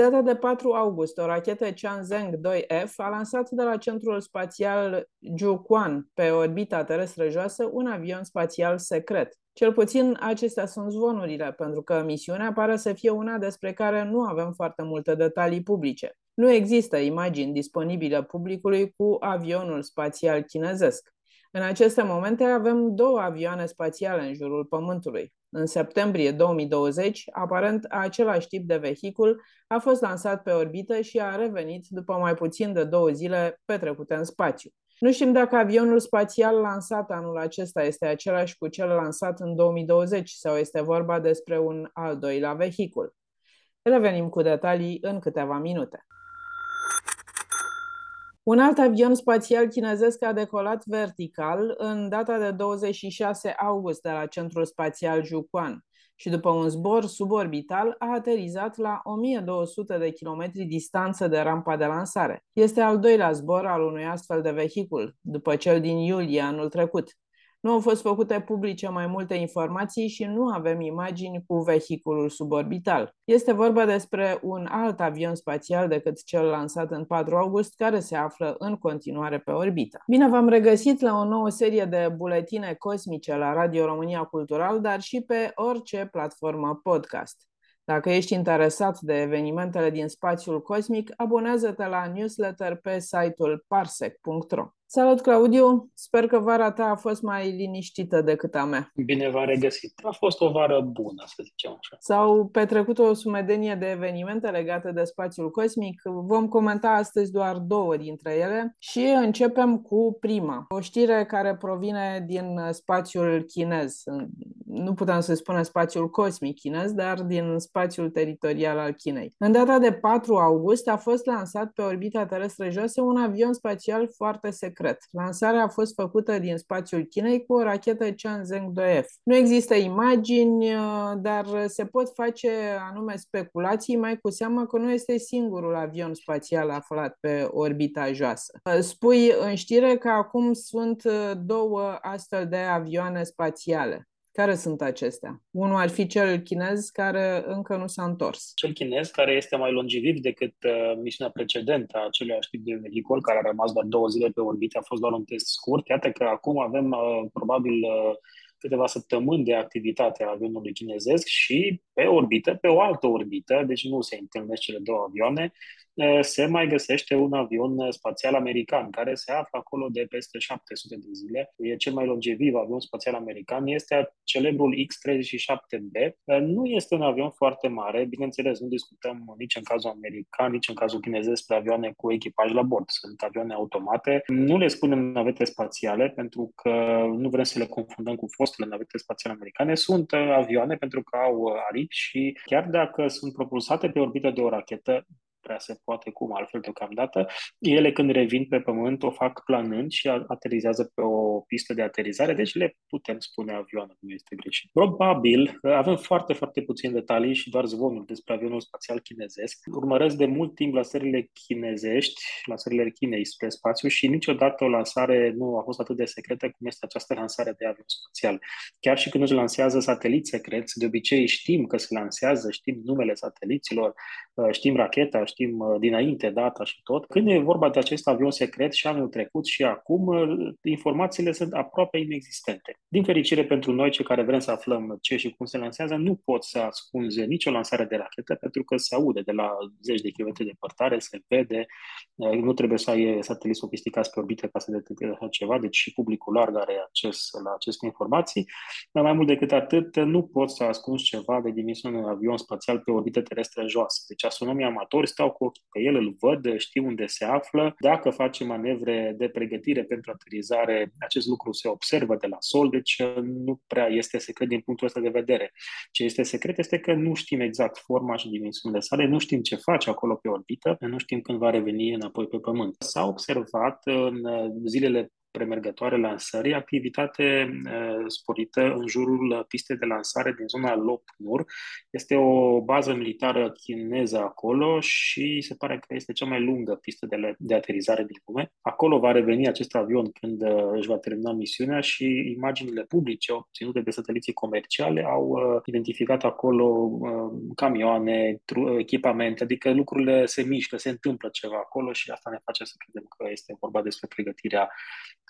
Data de 4 august, o rachetă Changzheng 2F a lansat de la centrul spațial Jiuquan pe orbita terestră joasă un avion spațial secret. Cel puțin acestea sunt zvonurile, pentru că misiunea pare să fie una despre care nu avem foarte multe detalii publice. Nu există imagini disponibile publicului cu avionul spațial chinezesc. În aceste momente avem două avioane spațiale în jurul Pământului. În septembrie 2020, aparent același tip de vehicul a fost lansat pe orbită și a revenit după mai puțin de două zile petrecute în spațiu. Nu știm dacă avionul spațial lansat anul acesta este același cu cel lansat în 2020 sau este vorba despre un al doilea vehicul. Revenim cu detalii în câteva minute. Un alt avion spațial chinezesc a decolat vertical în data de 26 august de la centrul spațial Jiuquan și după un zbor suborbital a aterizat la 1200 de kilometri distanță de rampa de lansare. Este al doilea zbor al unui astfel de vehicul, după cel din iulie anul trecut. Nu au fost făcute publice mai multe informații și nu avem imagini cu vehiculul suborbital. Este vorba despre un alt avion spațial decât cel lansat în 4 august, care se află în continuare pe orbită. Bine v-am regăsit la o nouă serie de buletine cosmice la Radio România Cultural, dar și pe orice platformă podcast. Dacă ești interesat de evenimentele din spațiul cosmic, abonează-te la newsletter pe site-ul parsec.ro. Salut, Claudiu! Sper că vara ta a fost mai liniștită decât a mea. Bine v-am regăsit. A fost o vară bună, să zicem așa. S-au petrecut o sumedenie de evenimente legate de spațiul cosmic. Vom comenta astăzi doar două dintre ele și începem cu prima. O știre care provine din spațiul chinez. Nu putem să spunem spațiul cosmic chinez, dar din spațiul teritorial al Chinei. În data de 4 august a fost lansat pe orbita terestră joasă un avion spațial foarte secret secret. Lansarea a fost făcută din spațiul Chinei cu o rachetă Changzheng 2F. Nu există imagini, uh, dar se pot face anume speculații, mai cu seamă că nu este singurul avion spațial aflat pe orbita joasă. Uh, spui în știre că acum sunt uh, două astfel de avioane spațiale. Care sunt acestea? Unul ar fi cel chinez care încă nu s-a întors. Cel chinez, care este mai longeviv decât uh, misiunea precedentă a acelui tip de vehicul, care a rămas doar două zile pe orbită, a fost doar un test scurt. Iată că acum avem uh, probabil uh, câteva săptămâni de activitate a avionului chinezesc și pe orbită, pe o altă orbită, deci nu se întâlnesc cele două avioane, se mai găsește un avion spațial american care se află acolo de peste 700 de zile. E cel mai longeviv avion spațial american, este celebrul X-37B. Nu este un avion foarte mare, bineînțeles, nu discutăm nici în cazul american, nici în cazul chinez despre avioane cu echipaj la bord. Sunt avioane automate. Nu le spunem navete spațiale pentru că nu vrem să le confundăm cu fostele navete spațiale americane. Sunt avioane pentru că au aripi și chiar dacă sunt propulsate pe orbită de o rachetă, prea se poate cum altfel deocamdată. Ele când revin pe pământ o fac planând și aterizează pe o pistă de aterizare, deci le putem spune avioane, nu este greșit. Probabil avem foarte, foarte puține detalii și doar zvonuri despre avionul spațial chinezesc. Urmăresc de mult timp lansările chinezești, lansările Chinei spre spațiu și niciodată o lansare nu a fost atât de secretă cum este această lansare de avion spațial. Chiar și când își lansează sateliți secreți, de obicei știm că se lansează, știm numele sateliților, știm racheta, știm uh, dinainte data și tot. Când e vorba de acest avion secret și anul trecut și acum, uh, informațiile sunt aproape inexistente. Din fericire pentru noi, cei care vrem să aflăm ce și cum se lansează, nu pot să ascunze nicio lansare de rachetă pentru că se aude de la zeci de kilometri de depărtare, se vede, uh, nu trebuie să ai satelit sofisticați pe orbită ca să detectezi așa ceva, deci și publicul larg are acces la aceste informații. Dar mai mult decât atât, nu pot să ascunzi ceva de dimensiunea unui avion spațial pe orbită terestră joasă. Deci astronomii amatori stau stau cu ochii pe el, îl văd, știu unde se află. Dacă face manevre de pregătire pentru aterizare, acest lucru se observă de la sol, deci nu prea este secret din punctul ăsta de vedere. Ce este secret este că nu știm exact forma și dimensiunile sale, nu știm ce face acolo pe orbită, nu știm când va reveni înapoi pe Pământ. S-a observat în zilele premergătoare lansării, activitate uh, sporită în jurul pistei de lansare din zona Lopnur. Este o bază militară chineză acolo și se pare că este cea mai lungă pistă de, de aterizare din lume. Acolo va reveni acest avion când uh, își va termina misiunea și imaginile publice obținute de sateliții comerciale au uh, identificat acolo camioane, echipamente, adică lucrurile se mișcă, se întâmplă ceva acolo și asta ne face să credem că este vorba despre pregătirea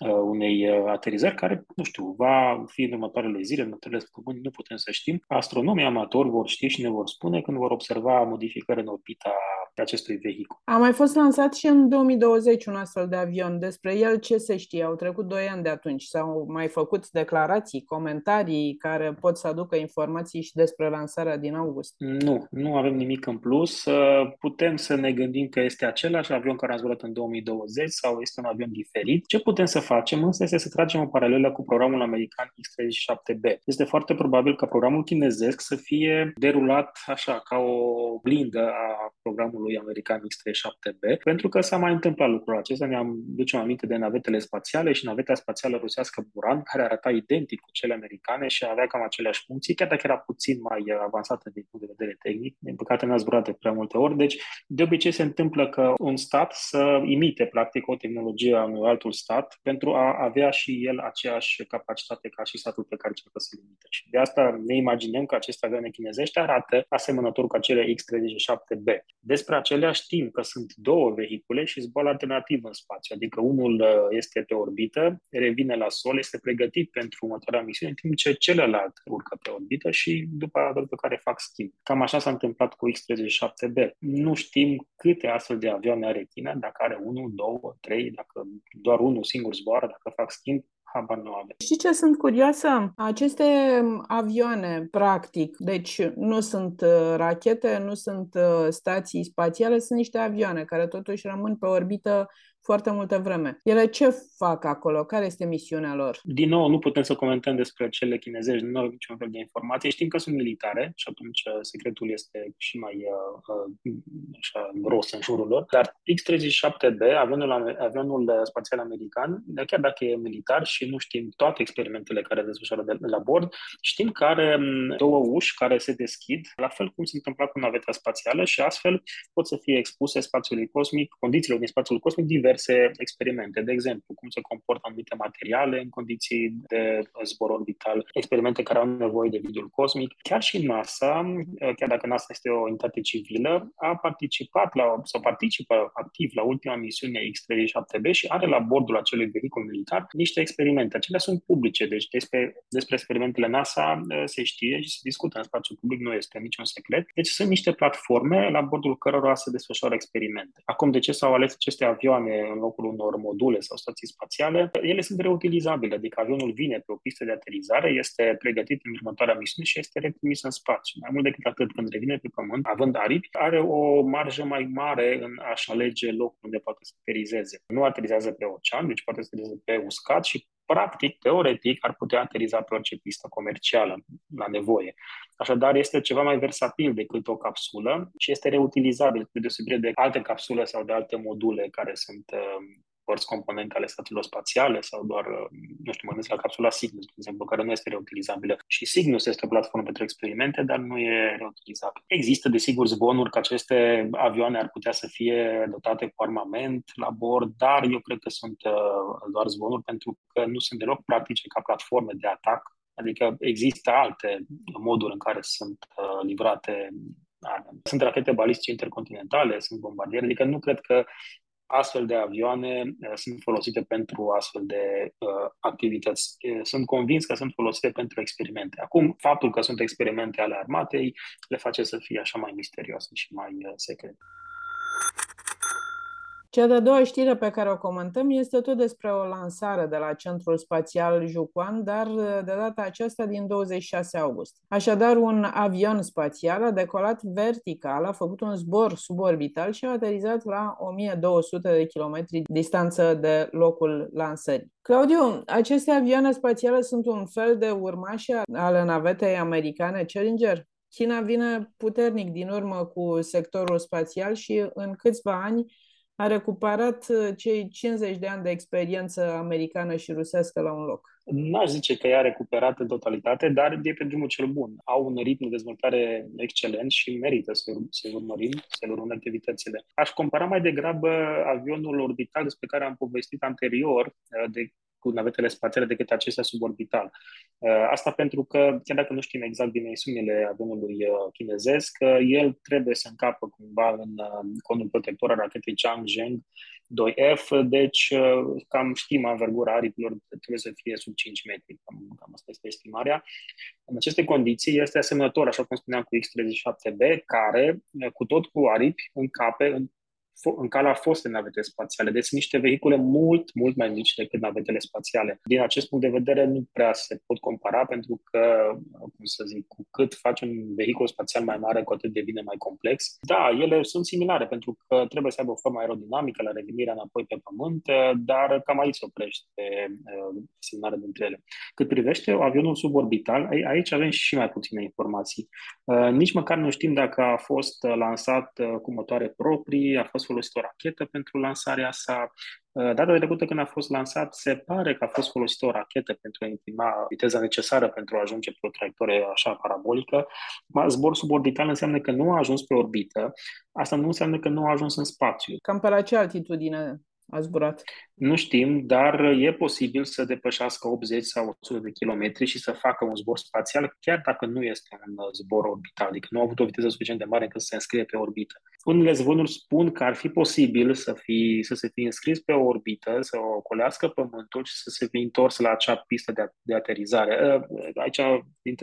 Uh, unei uh, aterizări care, nu știu, va fi în următoarele zile, în următoarele săptămâni, nu putem să știm. Astronomii amatori vor ști și ne vor spune când vor observa modificări în orbita acestui vehicul. A mai fost lansat și în 2020 un astfel de avion. Despre el ce se știe? Au trecut doi ani de atunci. S-au mai făcut declarații, comentarii care pot să aducă informații și despre lansarea din august? Nu, nu avem nimic în plus. Uh, putem să ne gândim că este același avion care a zburat în 2020 sau este un avion diferit. Ce putem să facem însă este să tragem o paralelă cu programul american X-37B. Este foarte probabil ca programul chinezesc să fie derulat așa, ca o blindă a programului american X-37B, pentru că s-a mai întâmplat lucrul acesta. Ne-am ducem aminte de navetele spațiale și naveta spațială rusească Buran, care arăta identic cu cele americane și avea cam aceleași funcții, chiar dacă era puțin mai avansată din punct de vedere tehnic. Din păcate n-a zburat de prea multe ori, deci de obicei se întâmplă că un stat să imite practic o tehnologie a unui altul stat pentru a avea și el aceeași capacitate ca și statul pe care încearcă să limite. Și de asta ne imaginăm că aceste avioane chinezești arată asemănător cu acele X-37B. Despre acelea știm că sunt două vehicule și zbor alternativ în spațiu, adică unul uh, este pe orbită, revine la sol, este pregătit pentru următoarea misiune, în timp ce celălalt urcă pe orbită și după, după care fac schimb. Cam așa s-a întâmplat cu X-37B. Nu știm câte astfel de avioane are China, dacă are unul, două, trei, dacă doar unul singur zboară, dacă fac schimb, habar nu avem. Și ce sunt curioasă? Aceste avioane, practic, deci nu sunt uh, rachete, nu sunt uh, stații spațiale, sunt niște avioane care totuși rămân pe orbită foarte multă vreme. Ele ce fac acolo? Care este misiunea lor? Din nou, nu putem să comentăm despre cele chinezești, nu avem niciun fel de informație. Știm că sunt militare și atunci uh, secretul este și mai uh, uh, așa, gros în jurul lor. Dar X-37B, avionul, avionul spațial american, chiar dacă e militar și nu știm toate experimentele care se desfășoară de la bord, știm că are um, două uși care se deschid, la fel cum se întâmplă cu naveta spațială și astfel pot să fie expuse spațiului cosmic, condițiilor din spațiul cosmic diverse diverse experimente. De exemplu, cum se comportă anumite materiale în condiții de zbor orbital, experimente care au nevoie de vidul cosmic. Chiar și NASA, chiar dacă NASA este o entitate civilă, a participat la, sau participă activ la ultima misiune X-37B și are la bordul acelui vehicul militar niște experimente. Acelea sunt publice, deci despre, despre experimentele NASA uh, se știe și se discută în spațiul public, nu este niciun secret. Deci sunt niște platforme la bordul cărora se desfășoară experimente. Acum, de ce s-au ales aceste avioane în locul unor module sau stații spațiale, ele sunt reutilizabile, adică avionul vine pe o pistă de aterizare, este pregătit în următoarea misiune și este retrimis în spațiu. Mai mult decât atât, când revine pe Pământ, având aripi, are o marjă mai mare în a-și alege locul unde poate să aterizeze. Nu aterizează pe ocean, deci poate să aterizeze pe uscat și practic, teoretic, ar putea ateriza pe orice pistă comercială la nevoie. Așadar, este ceva mai versatil decât o capsulă și este reutilizabil, de deosebire de alte capsule sau de alte module care sunt uh, părți componente ale statelor spațiale sau doar, uh, nu știu, mă gândesc la capsula Cygnus, de exemplu, care nu este reutilizabilă. Și Cygnus este o platformă pentru experimente, dar nu e reutilizabilă. Există, desigur, zvonuri că aceste avioane ar putea să fie dotate cu armament la bord, dar eu cred că sunt uh, doar zvonuri pentru că nu sunt deloc practice ca platforme de atac. Adică există alte moduri în care sunt uh, livrate arme. Sunt rachete balistice intercontinentale, sunt bombardiere, adică nu cred că astfel de avioane uh, sunt folosite pentru astfel de uh, activități. Uh, sunt convins că sunt folosite pentru experimente. Acum, faptul că sunt experimente ale armatei le face să fie așa mai misterioase și mai uh, secrete. Cea de-a doua știre pe care o comentăm este tot despre o lansare de la Centrul Spațial Jucuan, dar de data aceasta din 26 august. Așadar, un avion spațial a decolat vertical, a făcut un zbor suborbital și a aterizat la 1200 de kilometri distanță de locul lansării. Claudiu, aceste avioane spațiale sunt un fel de urmașe ale navetei americane Challenger? China vine puternic din urmă cu sectorul spațial și în câțiva ani a recuperat uh, cei 50 de ani de experiență americană și rusească la un loc. N-aș zice că ea recuperat în totalitate, dar e pe drumul cel bun. Au un ritm de dezvoltare excelent și merită să, să urmărim, să urmărim activitățile. Aș compara mai degrabă avionul orbital despre care am povestit anterior, uh, de cu navetele spațiale decât acestea suborbital. Uh, asta pentru că, chiar dacă nu știm exact dimensiunile avionului uh, chinezesc, uh, el trebuie să încapă cumva în conul protector al rachetei Changzheng 2F, deci cam știm anvergura aripilor trebuie să fie sub 5 metri, cam, cam asta este estimarea. În aceste condiții este asemănător, așa cum spuneam, cu X-37B, care, cu tot cu aripi, încape în în calea foste navete spațiale. Deci niște vehicule mult, mult mai mici decât navetele spațiale. Din acest punct de vedere nu prea se pot compara pentru că, cum să zic, cu cât faci un vehicul spațial mai mare, cu atât devine mai complex. Da, ele sunt similare pentru că trebuie să aibă o formă aerodinamică la revenirea înapoi pe pământ, dar cam aici se oprește uh, similare dintre ele. Cât privește avionul suborbital, aici avem și mai puține informații. Uh, nici măcar nu știm dacă a fost lansat uh, cu motoare proprii, a fost folosit o rachetă pentru lansarea sa. Uh, data trecută când a fost lansat, se pare că a fost folosită o rachetă pentru a imprima viteza necesară pentru a ajunge pe o traiectorie așa parabolică. Zbor suborbital înseamnă că nu a ajuns pe orbită. Asta nu înseamnă că nu a ajuns în spațiu. Cam pe la ce altitudine a zburat? Nu știm, dar e posibil să depășească 80 sau 100 de kilometri și să facă un zbor spațial, chiar dacă nu este un zbor orbital, adică nu a avut o viteză suficient de mare încât să se înscrie pe orbită. Unele zvonuri spun că ar fi posibil să, fi, să se fi înscris pe o orbită, să o ocolească Pământul și să se fi întors la acea pistă de, de aterizare. Aici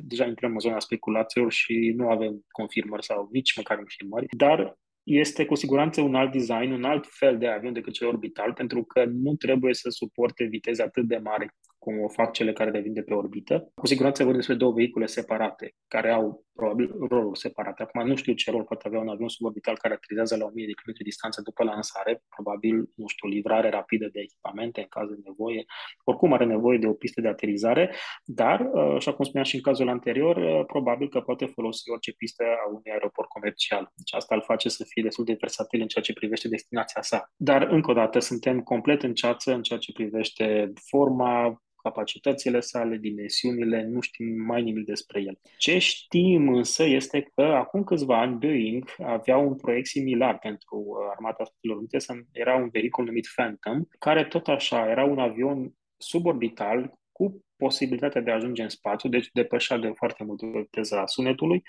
deja intrăm în zona speculațiilor și nu avem confirmări sau nici măcar infirmări, dar este cu siguranță un alt design, un alt fel de avion decât cel orbital, pentru că nu trebuie să suporte viteze atât de mari cum o fac cele care devin de pe orbită. Cu siguranță vorbim despre două vehicule separate, care au probabil roluri separate. Acum nu știu ce rol poate avea un avion suborbital care aterizează la 1000 de km distanță după lansare, probabil, nu știu, livrare rapidă de echipamente în caz de nevoie. Oricum are nevoie de o pistă de aterizare, dar, uh, așa cum spuneam și în cazul anterior, uh, probabil că poate folosi orice pistă a unui aeroport comercial. Deci asta îl face să fie destul de versatil în ceea ce privește destinația sa. Dar, încă o dată, suntem complet în ceață în ceea ce privește forma, capacitățile sale, dimensiunile, nu știm mai nimic despre el. Ce știm însă este că acum câțiva ani Boeing avea un proiect similar pentru uh, Armata Statelor Unite, era un vehicul numit Phantom, care tot așa era un avion suborbital cu posibilitatea de a ajunge în spațiu, deci depășea de foarte mult viteza sunetului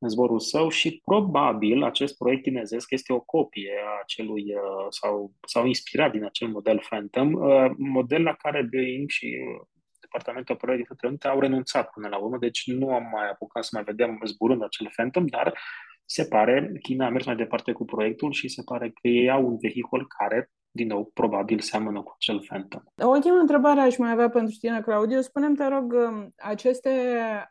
în zborul său și probabil acest proiect chinezesc este o copie a acelui, uh, sau, sau inspirat din acel model Phantom, uh, model la care Boeing și uh, Departamentul Apărării Statele au renunțat până la urmă, deci nu am mai apucat să mai vedem zburând acel Phantom, dar se pare, China a mers mai departe cu proiectul și se pare că ei au un vehicul care din nou, probabil seamănă cu cel Phantom. O ultimă întrebare aș mai avea pentru știne, Claudiu. Spune-mi, te rog, um, aceste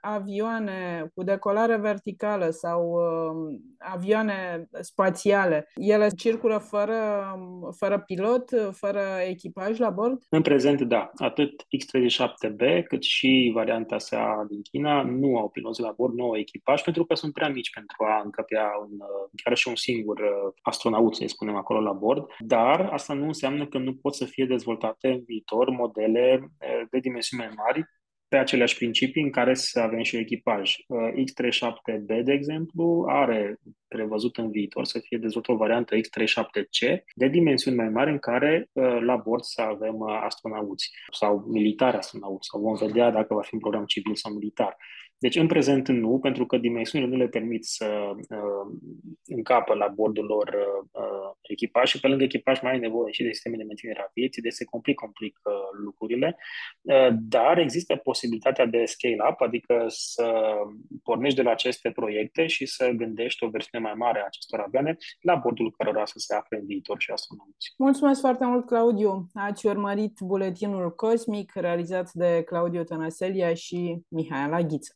avioane cu decolare verticală sau um, avioane spațiale, ele circulă fără, um, fără pilot, fără echipaj la bord? În prezent, da. Atât X-37B cât și varianta sa din China nu au piloți la bord, nu au echipaj, pentru că sunt prea mici pentru a încăpea un, uh, chiar și un singur uh, astronaut, să spunem, acolo la bord. Dar asta asta nu înseamnă că nu pot să fie dezvoltate în viitor modele de dimensiuni mai mari pe aceleași principii în care să avem și echipaj. X37B, de exemplu, are prevăzut în viitor să fie dezvoltată o variantă X37C de dimensiuni mai mari în care la bord să avem astronauți sau militari astronauți sau vom vedea dacă va fi un program civil sau militar. Deci, în prezent, nu, pentru că dimensiunile nu le permit să uh, încapă la bordul lor uh, uh, echipaj și pe lângă echipaj mai ai nevoie și de sisteme de menținere a vieții, deci se complică un pic uh, lucrurile, uh, dar există posibilitatea de scale-up, adică să pornești de la aceste proiecte și să gândești o versiune mai mare a acestor avioane la bordul cărora să se afle în viitor și astronauți. Mulțumesc foarte mult, Claudiu! Ați urmărit buletinul Cosmic realizat de Claudiu Tănăselia și Mihaela Ghiță.